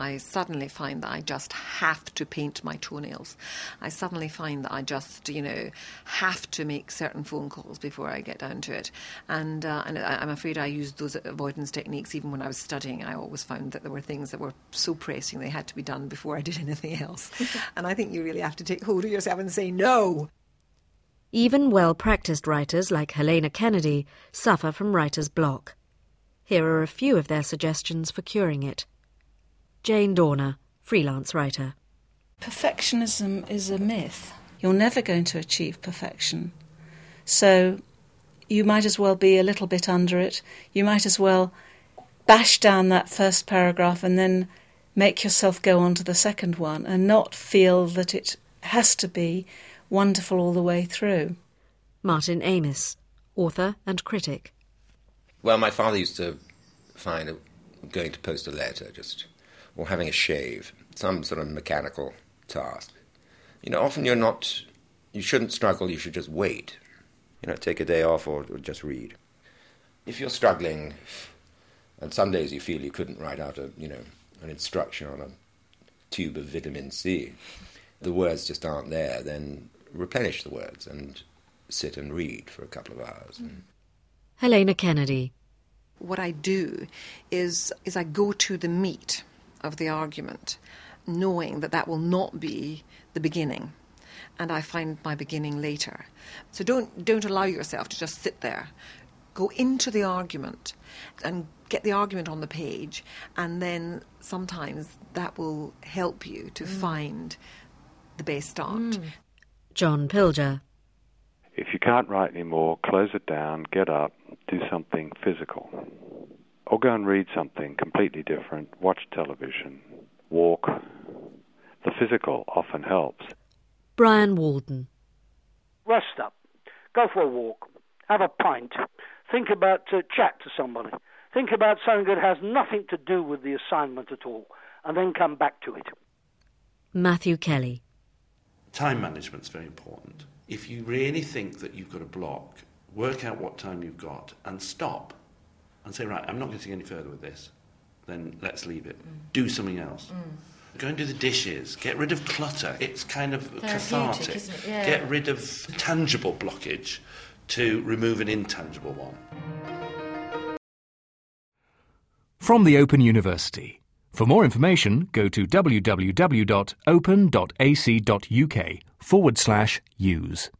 I suddenly find that I just have to paint my toenails. I suddenly find that I just, you know, have to make certain phone calls before I get down to it. And, uh, and I, I'm afraid I used those avoidance techniques even when I was studying. I always found that there were things that were so pressing they had to be done before I did anything else. and I think you really have to take hold of yourself and say no. Even well practiced writers like Helena Kennedy suffer from writer's block. Here are a few of their suggestions for curing it. Jane Dorner, freelance writer. Perfectionism is a myth. You're never going to achieve perfection. So you might as well be a little bit under it. You might as well bash down that first paragraph and then make yourself go on to the second one and not feel that it has to be wonderful all the way through. Martin Amis, author and critic. Well, my father used to find going to post a letter just, or having a shave, some sort of mechanical task. You know, often you're not, you shouldn't struggle, you should just wait. You know, take a day off or, or just read. If you're struggling, and some days you feel you couldn't write out a, you know, an instruction on a tube of vitamin C, the words just aren't there, then replenish the words and sit and read for a couple of hours. Mm. Helena Kennedy. What I do is, is I go to the meat of the argument, knowing that that will not be the beginning. And I find my beginning later. So don't, don't allow yourself to just sit there. Go into the argument and get the argument on the page, and then sometimes that will help you to mm. find the best start. Mm. John Pilger. If you can't write anymore, close it down, get up, do something physical. Or go and read something completely different, watch television, walk. The physical often helps. Brian Walden. Rest up. Go for a walk. Have a pint. Think about uh, chat to somebody. Think about something that has nothing to do with the assignment at all, and then come back to it. Matthew Kelly. Time management is very important if you really think that you've got a block, work out what time you've got and stop and say, right, I'm not getting any further with this. Then let's leave it. Mm. Do something else. Mm. Go and do the dishes. Get rid of clutter. It's kind of cathartic. It? Yeah. Get rid of tangible blockage to remove an intangible one. From the Open University. For more information, go to www.open.ac.uk forward slash use.